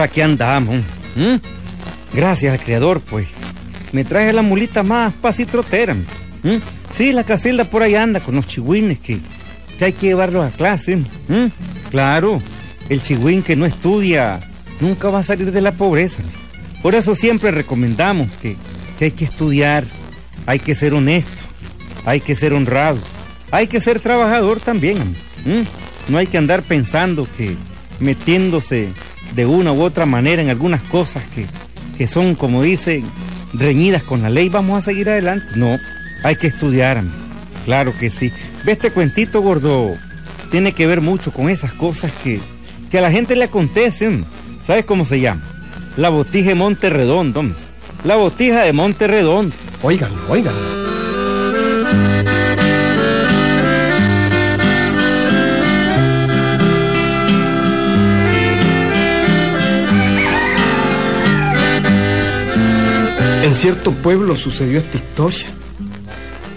Por aquí andamos. Gracias al Creador, pues. Me traje la mulita más pacitrotera. ¿m? Sí, la casilda por ahí anda con los chigüines que, que hay que llevarlos a clase. Claro, el chigüín que no estudia nunca va a salir de la pobreza. Por eso siempre recomendamos que, que hay que estudiar, hay que ser honesto, hay que ser honrado, hay que ser trabajador también. No hay que andar pensando que metiéndose de una u otra manera en algunas cosas que, que son, como dicen, reñidas con la ley, vamos a seguir adelante. No, hay que estudiar. Claro que sí. Ve este cuentito, gordo. Tiene que ver mucho con esas cosas que, que a la gente le acontecen. ¿Sabes cómo se llama? La botija de Monte Redondo. La botija de Monte Redondo. Oigan, oigan. En cierto pueblo sucedió esta historia.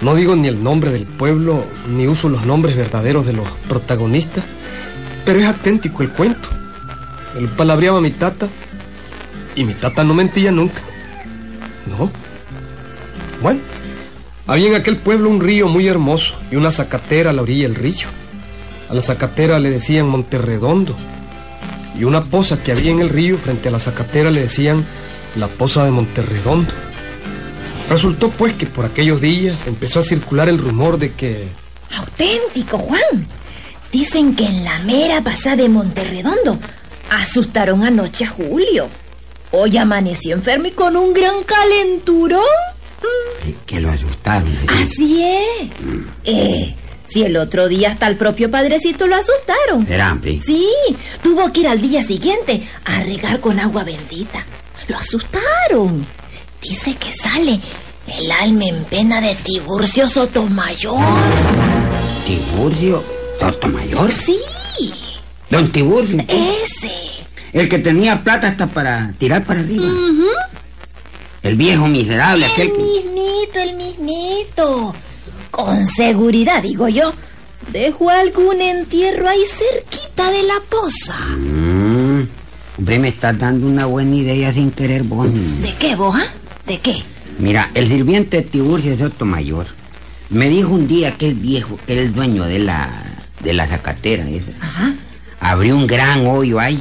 No digo ni el nombre del pueblo, ni uso los nombres verdaderos de los protagonistas, pero es auténtico el cuento. Él palabreaba mi tata y mi tata no mentía nunca. No. Bueno, había en aquel pueblo un río muy hermoso y una zacatera a la orilla del río. A la zacatera le decían Monterredondo y una poza que había en el río frente a la zacatera le decían la poza de Monterredondo. Resultó pues que por aquellos días empezó a circular el rumor de que Auténtico, Juan. Dicen que en la mera pasada de Monterredondo asustaron anoche a Julio. Hoy amaneció enfermo y con un gran calenturón. Que, que lo asustaron. ¿sí? Así es. Eh, si el otro día hasta el propio padrecito lo asustaron. ¿Será, hombre? Sí, tuvo que ir al día siguiente a regar con agua bendita. Lo asustaron. Dice que sale el alma en pena de Tiburcio Sotomayor. Tiburcio Sotomayor. Sí, Don Tiburcio. ese. El que tenía plata hasta para tirar para arriba. El viejo miserable, aquel El que... mismito, el mismito. Con seguridad, digo yo. Dejó algún entierro ahí cerquita de la poza. Mm, hombre, me estás dando una buena idea sin querer vos. ¿De qué, vos, ah? ¿De qué? Mira, el sirviente Tiburcio Sotomayor me dijo un día que el viejo, que era el dueño de la, de la zacatera esa, Ajá. abrió un gran hoyo ahí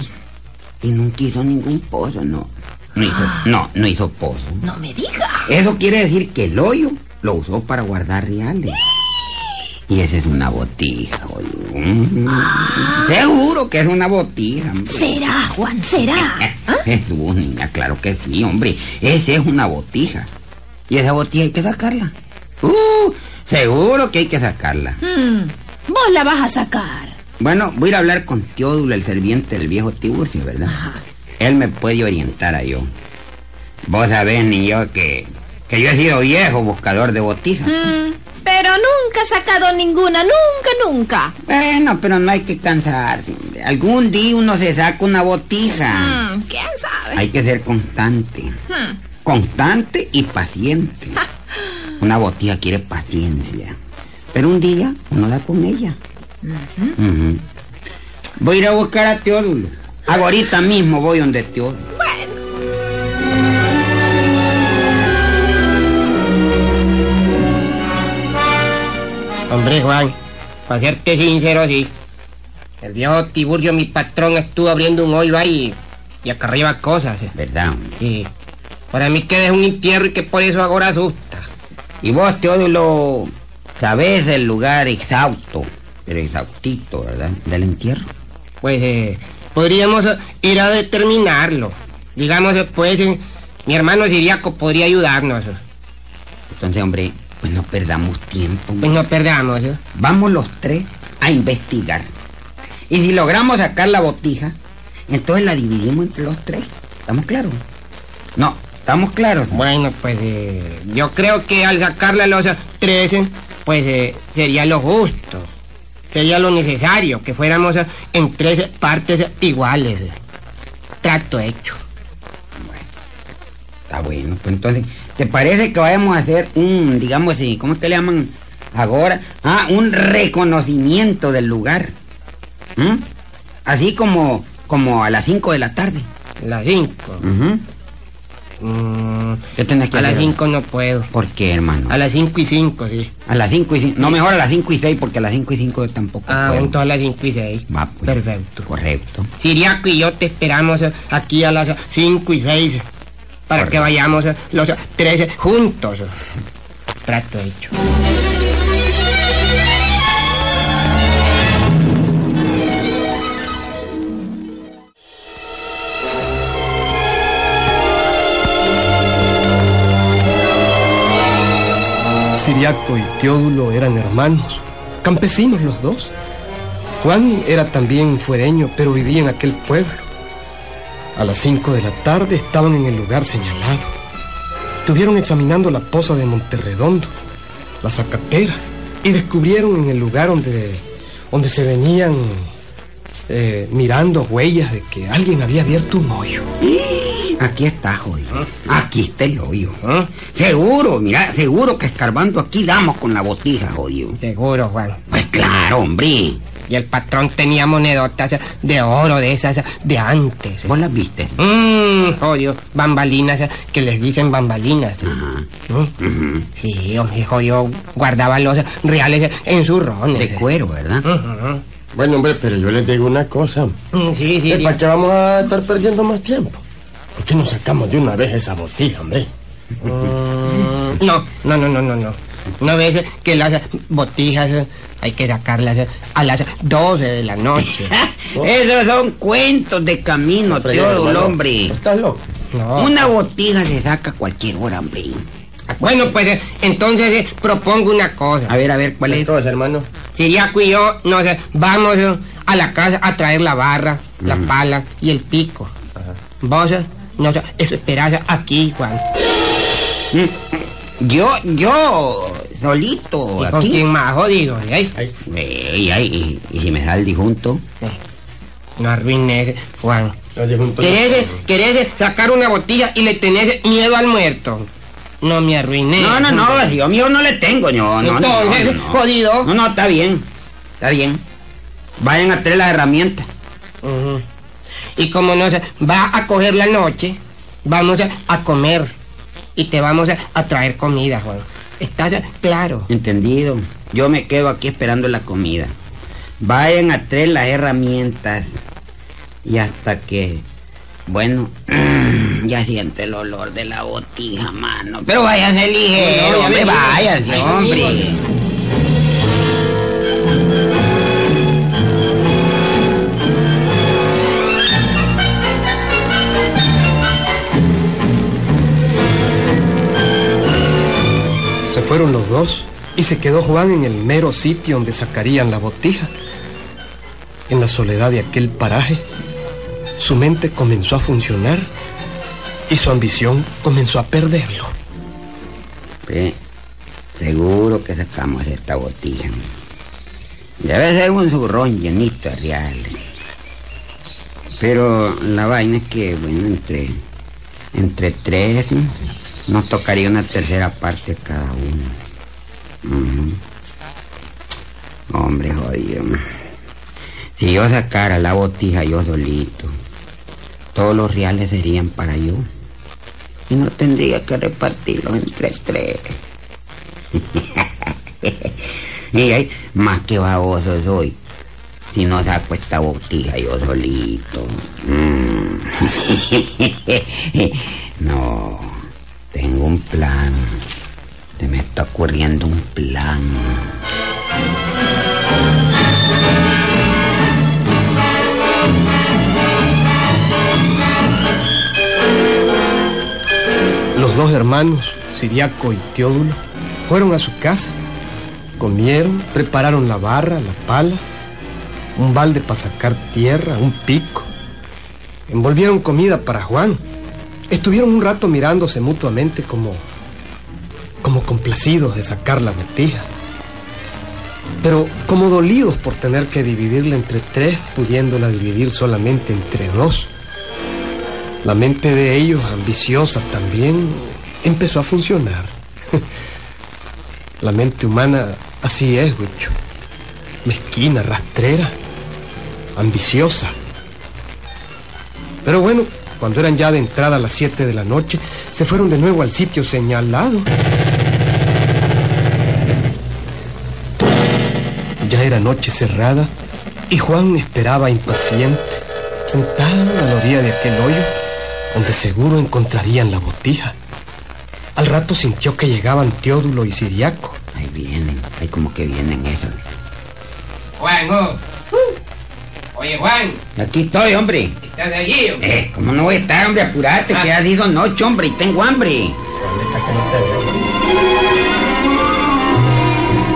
y nunca hizo ningún pozo, no. No hizo, no, no hizo pozo. No me diga. Eso quiere decir que el hoyo lo usó para guardar reales. Y esa es una botija, oye. Mm, Seguro que es una botija, hombre. ¿Será, Juan? ¿Será? ¿Ah? Jesús, niña, claro que sí, hombre. Esa es una botija. Y esa botija hay que sacarla. Uh, seguro que hay que sacarla. Hmm, Vos la vas a sacar. Bueno, voy a ir a hablar con Teodulo, el serviente del viejo Tiburcio, ¿verdad? Ajá. Él me puede orientar a yo. Vos sabés, niño, que, que yo he sido viejo buscador de botijas. Hmm, Pero nunca ha sacado ninguna, nunca, nunca. Bueno, pero no hay que hombre. Algún día uno se saca una botija. Hmm, ¿Quién sabe? Hay que ser constante. Hmm. Constante y paciente. Una botija quiere paciencia. Pero un día uno da con ella. Voy a ir a buscar a Teodulo. Ahorita mismo voy donde Teodulo. Hombre, Juan, para serte sincero, sí. El viejo Tiburcio, mi patrón, estuvo abriendo un hoyo ahí y acá arriba cosas. eh. ¿Verdad? hombre? Sí. Para mí que es un entierro y que por eso ahora asusta. Y vos, Teodulo, sabés el lugar exhausto, pero exhaustito, ¿verdad? Del entierro. Pues eh, podríamos ir a determinarlo. Digamos, eh, pues, eh, mi hermano Siriaco podría ayudarnos. Entonces, hombre, pues no perdamos tiempo. Pues no perdamos. eh. Vamos los tres a investigar. Y si logramos sacar la botija, entonces la dividimos entre los tres. ¿Estamos claros? No, ¿estamos claros? Bueno, pues eh, yo creo que al sacarle los tres, pues eh, sería lo justo. Sería lo necesario, que fuéramos en tres partes iguales. Trato hecho. Está bueno, pues entonces, ¿te parece que vayamos a hacer un, digamos, ¿cómo es que le llaman ahora? Ah, un reconocimiento del lugar. ¿Mm? Así como, como a las 5 de la tarde. Las 5. Ujú. ¿Qué tenés que a las hacer? 5 no puedo. ¿Por qué, hermano? A las 5 y 5, sí. A las 5 y 5. No, mejor a las 5 y 6 porque a las 5 y 5 tampoco Ah, puedo. entonces a las 5 y 6. Va, pues. Perfecto. Correcto. Siriaco y yo te esperamos aquí a las 5 y 6 para que vayamos los tres juntos. Trato hecho. Siriaco y Teodulo eran hermanos, campesinos los dos. Juan era también fuereño, pero vivía en aquel pueblo. A las cinco de la tarde estaban en el lugar señalado. Estuvieron examinando la poza de Monterredondo, la zacatera, y descubrieron en el lugar donde, donde se venían eh, mirando huellas de que alguien había abierto un hoyo. Aquí está, jodido. Aquí está el hoyo. ¿Ah? Seguro, mira, seguro que escarbando aquí damos con la botija, jodido. Seguro, Juan. Pues claro, hombre. Y el patrón tenía monedotas eh, de oro de esas eh, de antes. ¿Vos las viste? Mmm, jodido. Bambalinas, eh, que les dicen bambalinas. Ajá. ¿Mm? Ujú. Sí, hombre, jodido. Guardaba los eh, reales eh, en sus rones. De eh. cuero, ¿verdad? Ujú. Bueno, hombre, pero yo les digo una cosa. Mm, Sí, sí, sí. ¿Para qué vamos a estar perdiendo más tiempo? ¿Por qué no sacamos de una vez esa botija, hombre? Mm, No, no, no, no, no, no. No ves que las botijas eh, hay que sacarlas eh, a las 12 de la noche. Esos son cuentos de camino, Teodulo, hombre. ¿Estás loco? No. Una botija se saca a cualquier hora, hombre. Bueno, pues eh, entonces eh, propongo una cosa. A ver, a ver, ¿cuál es? Entonces, hermano. Siriaco y yo nos eh, vamos a la casa a traer la barra, la pala y el pico. Vos eh, nos esperás aquí, Juan. Yo, yo, solito, ¿Y con aquí. quién más jodido? y, ahí, y, y si me sale disjunto. No arruines, Juan. ¿Querés, querés sacar una botella y le tenés miedo al muerto? No me arruiné. No, no, no, yo mío no le tengo, yo, no, no, no, Entonces, no, no. jodido. No, no, está bien, está bien. Vayan a traer las herramientas. Y como nos va a coger la noche, vamos a comer y te vamos a, a traer comida, Juan. ¿Estás claro? Entendido. Yo me quedo aquí esperando la comida. Vayan a traer las herramientas. Y hasta que, bueno, ya siente el olor de la botija, mano. Pero váyanse ligero, No, no, ya hombre, váyanse, hombre. Se fueron los dos y se quedó Juan en el mero sitio donde sacarían la botija. En la soledad de aquel paraje, su mente comenzó a funcionar y su ambición comenzó a perderlo. Sí, seguro que sacamos esta botija. Debe ser un zurrón llenito de reales. Pero la vaina es que, bueno, entre, entre tres nos tocaría una tercera parte cada uno. Hombre, jodido. Si yo sacara la botija yo solito, todos los reales serían para yo y no tendría que repartirlos entre tres. y ahí, más que baboso soy, si no saco esta botija yo solito. Mm. no, tengo un plan. Se me está ocurriendo un plan. Los dos hermanos, Siriaco y Teodulo, fueron a su casa. Comieron, prepararon la barra, la pala, un balde para sacar tierra, un pico. Envolvieron comida para Juan. Estuvieron un rato mirándose mutuamente como como complacidos de sacar la botija. Pero como dolidos por tener que dividirla entre tres, pudiéndola dividir solamente entre dos. La mente de ellos, ambiciosa también, empezó a funcionar. La mente humana así es, Huicho. Mezquina, rastrera, ambiciosa. Pero bueno, cuando eran ya de entrada a las 7 de la noche, se fueron de nuevo al sitio señalado. Ya era noche cerrada y Juan esperaba impaciente, sentado a la orilla de aquel hoyo, donde seguro encontrarían la botija. Al rato sintió que llegaban Teodulo y Siriaco. Ahí vienen, ahí como que vienen ellos. Juan, oh. Oye, Juan, Aquí estoy, hombre. ¿estás allí? hombre? Eh, ¿cómo no voy a estar, hombre? Apurate, que ya digo noche, hombre, y tengo hambre.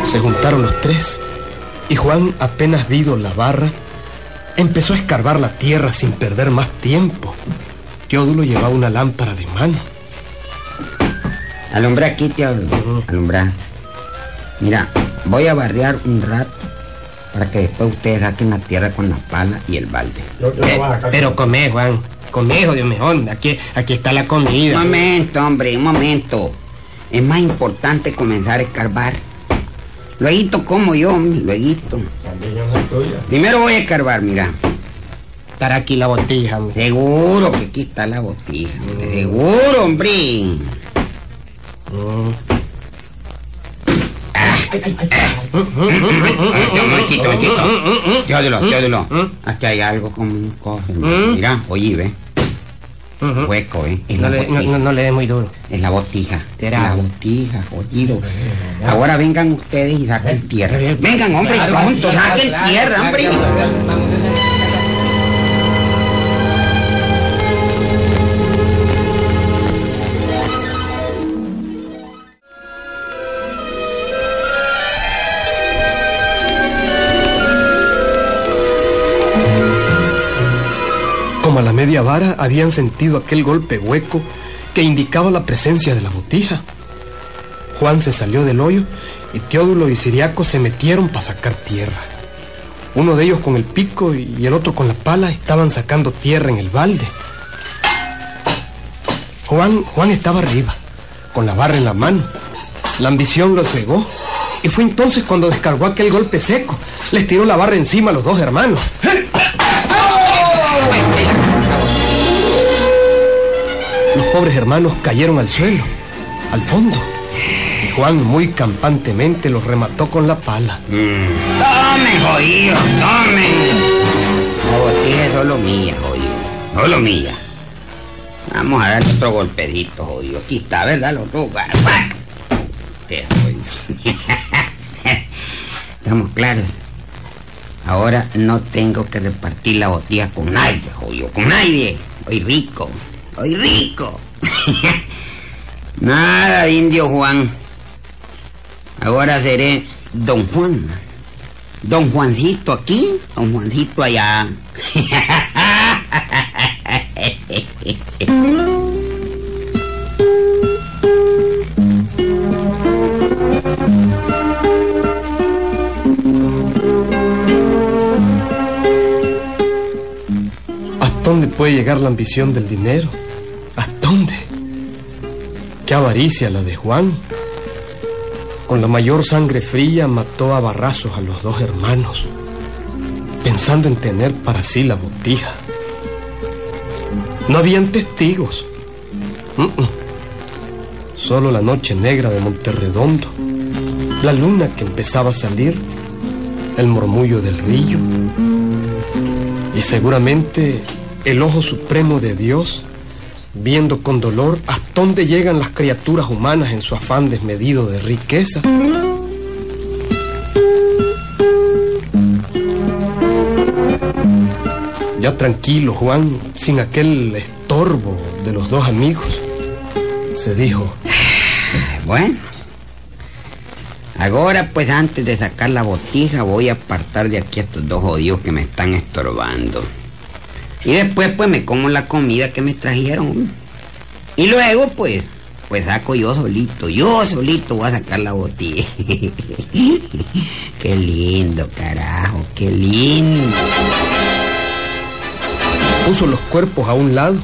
Se juntaron los tres y Juan, apenas vido la barra, empezó a escarbar la tierra sin perder más tiempo. Teodulo llevaba una lámpara de mano. Alumbra aquí, tío. Alumbra. Mira, voy a barrear un rato para que después ustedes saquen la tierra con la pala y el balde. Eh, pero come, Juan. Come, hijo Dios mejor. Aquí, aquí está la Un comida. momento, hombre, un momento. Es más importante comenzar a escarbar. Luego como yo, luego. Primero voy a escarbar, mira. Estará aquí la botija, hombre. Seguro que aquí está la botija. hombre, Seguro, hombre. Un un momentito. Teódulo, Teódulo. Aquí hay algo como un coge. Mira, oye, ve. Hueco, ¿eh? No le, no, no- le des muy duro. Es la botija. Será. La botija, jodido. Ahora vengan ustedes y saquen tierra. Vengan, hombre, claro, saquen tierra, hombre. Como a la media vara habían sentido aquel golpe hueco que indicaba la presencia de la botija. Juan se salió del hoyo y Teodulo y Siriaco se metieron para sacar tierra. Uno de ellos con el pico y el otro con la pala estaban sacando tierra en el balde. Juan, Juan estaba arriba, con la barra en la mano. La ambición lo cegó y fue entonces cuando descargó aquel golpe seco. Les tiró la barra encima a los dos hermanos. Pobres hermanos cayeron al suelo, al fondo. Y Juan muy campantemente los remató con la pala. Tomen, jodido, tomen. La botella es solo mía, jodido. Solo mía. Vamos a darle otro golpecito, jodido. Aquí está, ¿verdad? Los guau. Te jodido. Estamos claros. Ahora no tengo que repartir la botella con nadie, jodido. Con nadie. Hoy rico. Hoy rico. Nada indio Juan. Ahora seré Don Juan. Don Juancito aquí, Don Juancito allá. ¿Hasta dónde puede llegar la ambición del dinero? Avaricia la de Juan. Con la mayor sangre fría mató a barrazos a los dos hermanos, pensando en tener para sí la botija. No habían testigos. Mm. Solo la noche negra de Monterredondo, la luna que empezaba a salir, el murmullo del río y seguramente el ojo supremo de Dios, viendo con dolor hasta dónde llegan las criaturas humanas en su afán desmedido de riqueza. Ya tranquilo, Juan, sin aquel estorbo de los dos amigos, se dijo, Bueno. Ahora pues antes de sacar la botija voy a apartar de aquí a estos dos jodidos que me están estorbando. Y después pues me como la comida que me trajeron. Y luego pues, pues saco yo solito, yo solito voy a sacar la botija. qué lindo, carajo, qué lindo. puso los cuerpos a un lado,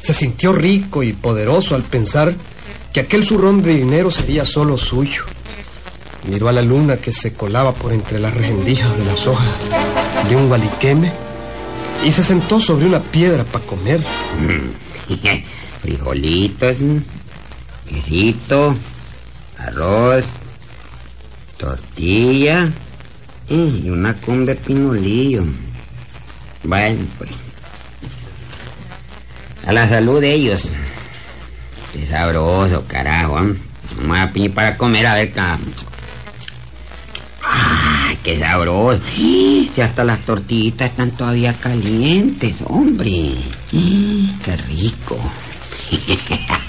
se sintió rico y poderoso al pensar que aquel zurrón de dinero sería solo suyo. Miró a la luna que se colaba por entre las rendijas de las hojas de un baliqueme y se sentó sobre una piedra para comer. Frijolitos, quesito, arroz, tortilla y una cum de pinolillo. Bueno, pues. A la salud de ellos. Qué sabroso, carajo. ¿eh? Vamos para comer a ver acá. ¡Ay, qué sabroso! Si hasta las tortillitas están todavía calientes, hombre. ¡Qué rico!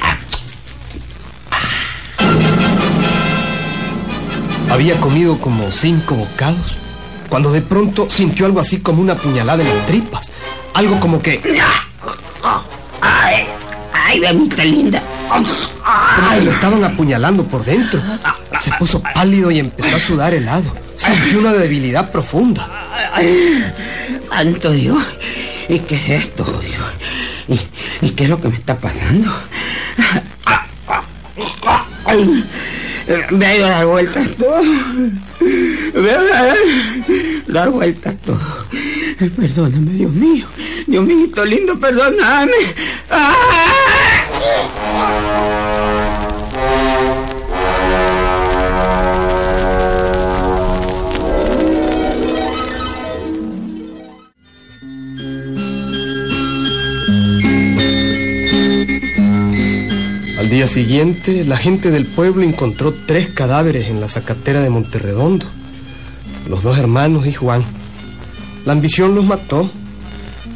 Había comido como cinco bocados, cuando de pronto sintió algo así como una puñalada en las tripas. Algo como que... ¡Ay! ¡Ay, mamita linda! como que lo estaban apuñalando por dentro. Se puso pálido y empezó a sudar helado. Sintió una debilidad profunda. ¡Santo Dios! ¿Y qué es esto, Dios? ¿Y, qué es lo que me está pasando? Me ha ido a dar vueltas todo. Me a dar vueltas todo. Perdóname, Dios mío. Dios mío, lindo, perdóname. ¡Ah! Día siguiente, la gente del pueblo encontró tres cadáveres en la zacatera de Monterredondo. Los dos hermanos y Juan. La ambición los mató.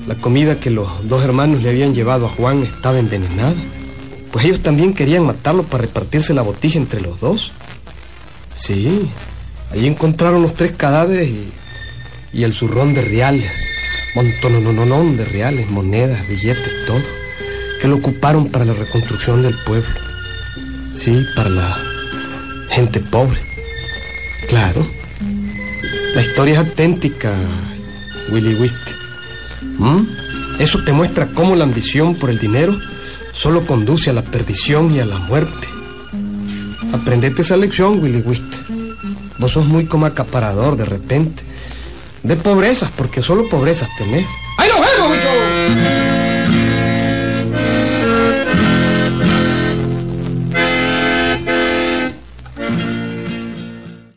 La comida que los dos hermanos le habían llevado a Juan estaba envenenada. Pues ellos también querían matarlo para repartirse la botija entre los dos. Sí, ahí encontraron los tres cadáveres y, el zurrón de reales. Montón de reales, monedas, billetes, todo. Que lo ocuparon para la reconstrucción del pueblo. Sí, para la gente pobre. Claro. La historia es auténtica, Willy Whisk. ¿Mm? Eso te muestra cómo la ambición por el dinero solo conduce a la perdición y a la muerte. Aprendete esa lección, Willy Whisk. Vos sos muy como acaparador de repente. De pobrezas, porque solo pobrezas tenés. ¡Ahí nos vemos, muchachos!